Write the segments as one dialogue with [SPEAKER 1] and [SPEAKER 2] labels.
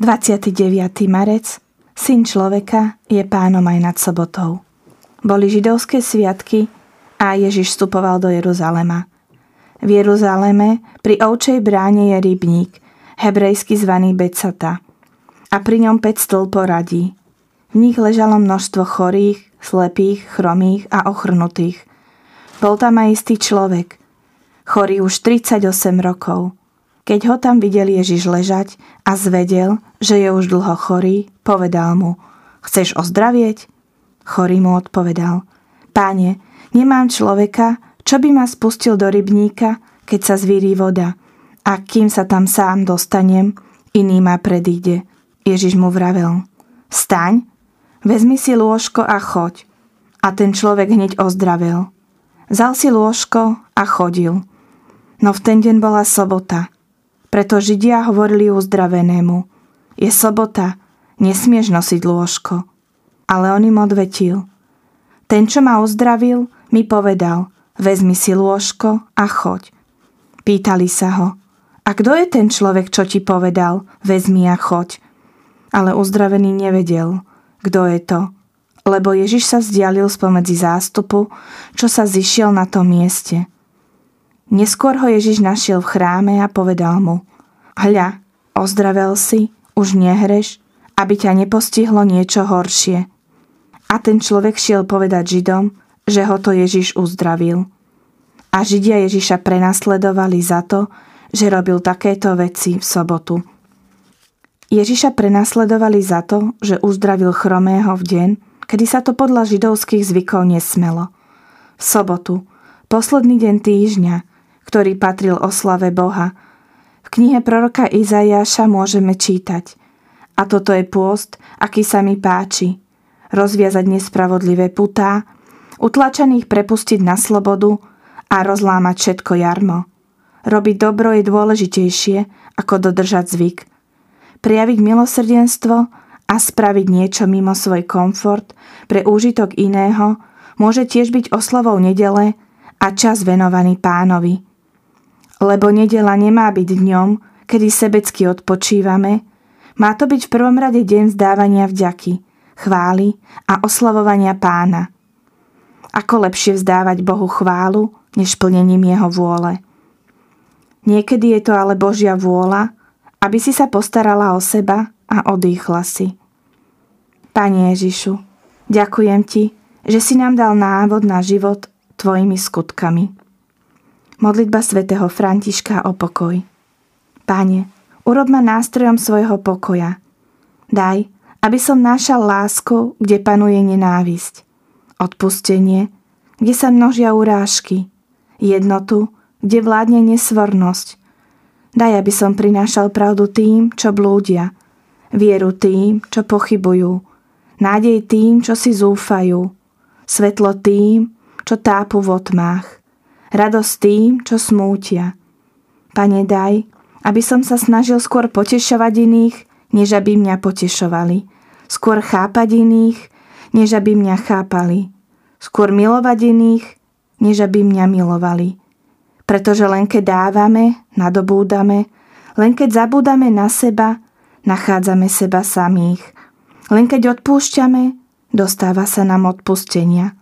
[SPEAKER 1] 29. marec Syn človeka je pánom aj nad sobotou. Boli židovské sviatky a Ježiš vstupoval do Jeruzalema. V Jeruzaleme pri ovčej bráne je rybník, hebrejsky zvaný Becata. A pri ňom 5 stĺl poradí. V nich ležalo množstvo chorých, slepých, chromých a ochrnutých. Bol tam aj istý človek, chorý už 38 rokov. Keď ho tam videl Ježiš ležať a zvedel, že je už dlho chorý, povedal mu, chceš ozdravieť? Chorý mu odpovedal, páne, nemám človeka, čo by ma spustil do rybníka, keď sa zvíri voda. A kým sa tam sám dostanem, iný ma predíde. Ježiš mu vravel, staň, vezmi si lôžko a choď. A ten človek hneď ozdravel. Zal si lôžko a chodil. No v ten deň bola sobota. Preto Židia hovorili uzdravenému, je sobota, nesmieš nosiť lôžko. Ale on im odvetil. Ten, čo ma uzdravil, mi povedal, vezmi si lôžko a choď. Pýtali sa ho, a kto je ten človek, čo ti povedal, vezmi a choď? Ale uzdravený nevedel, kto je to, lebo Ježiš sa vzdialil spomedzi zástupu, čo sa zišiel na tom mieste. Neskôr ho Ježiš našiel v chráme a povedal mu, hľa, ozdravel si, už nehreš, aby ťa nepostihlo niečo horšie. A ten človek šiel povedať Židom, že ho to Ježiš uzdravil. A Židia Ježiša prenasledovali za to, že robil takéto veci v sobotu. Ježiša prenasledovali za to, že uzdravil chromého v deň, kedy sa to podľa židovských zvykov nesmelo. V sobotu, posledný deň týždňa, ktorý patril oslave Boha, v knihe proroka Izajaša môžeme čítať. A toto je pôst, aký sa mi páči. Rozviazať nespravodlivé putá, utlačených prepustiť na slobodu a rozlámať všetko jarmo. Robiť dobro je dôležitejšie, ako dodržať zvyk. Prijaviť milosrdenstvo a spraviť niečo mimo svoj komfort pre úžitok iného môže tiež byť oslovou nedele a čas venovaný pánovi – lebo nedela nemá byť dňom, kedy sebecky odpočívame, má to byť v prvom rade deň vzdávania vďaky, chvály a oslavovania pána. Ako lepšie vzdávať Bohu chválu, než plnením jeho vôle. Niekedy je to ale Božia vôľa, aby si sa postarala o seba a odýchla si. Pane Ježišu, ďakujem Ti, že si nám dal návod na život Tvojimi skutkami. Modlitba svätého Františka o pokoj. Páne, urob ma nástrojom svojho pokoja. Daj, aby som našal lásku, kde panuje nenávisť. Odpustenie, kde sa množia urážky. Jednotu, kde vládne nesvornosť. Daj, aby som prinášal pravdu tým, čo blúdia. Vieru tým, čo pochybujú. Nádej tým, čo si zúfajú. Svetlo tým, čo tápu v otmách radosť tým, čo smútia. Pane, daj, aby som sa snažil skôr potešovať iných, než aby mňa potešovali. Skôr chápať iných, než aby mňa chápali. Skôr milovať iných, než aby mňa milovali. Pretože len keď dávame, nadobúdame, len keď zabúdame na seba, nachádzame seba samých. Len keď odpúšťame, dostáva sa nám odpustenia.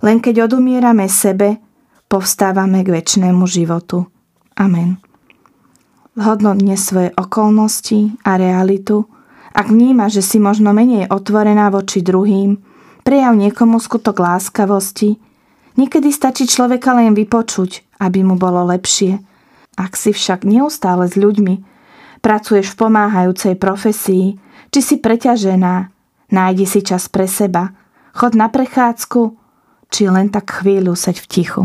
[SPEAKER 1] Len keď odumierame sebe, povstávame k väčšnému životu. Amen. Vhodno dnes svoje okolnosti a realitu. Ak vníma, že si možno menej otvorená voči druhým, prejav niekomu skutok láskavosti. Niekedy stačí človeka len vypočuť, aby mu bolo lepšie. Ak si však neustále s ľuďmi, pracuješ v pomáhajúcej profesii, či si preťažená, nájdi si čas pre seba, chod na prechádzku, či len tak chvíľu seď v tichu.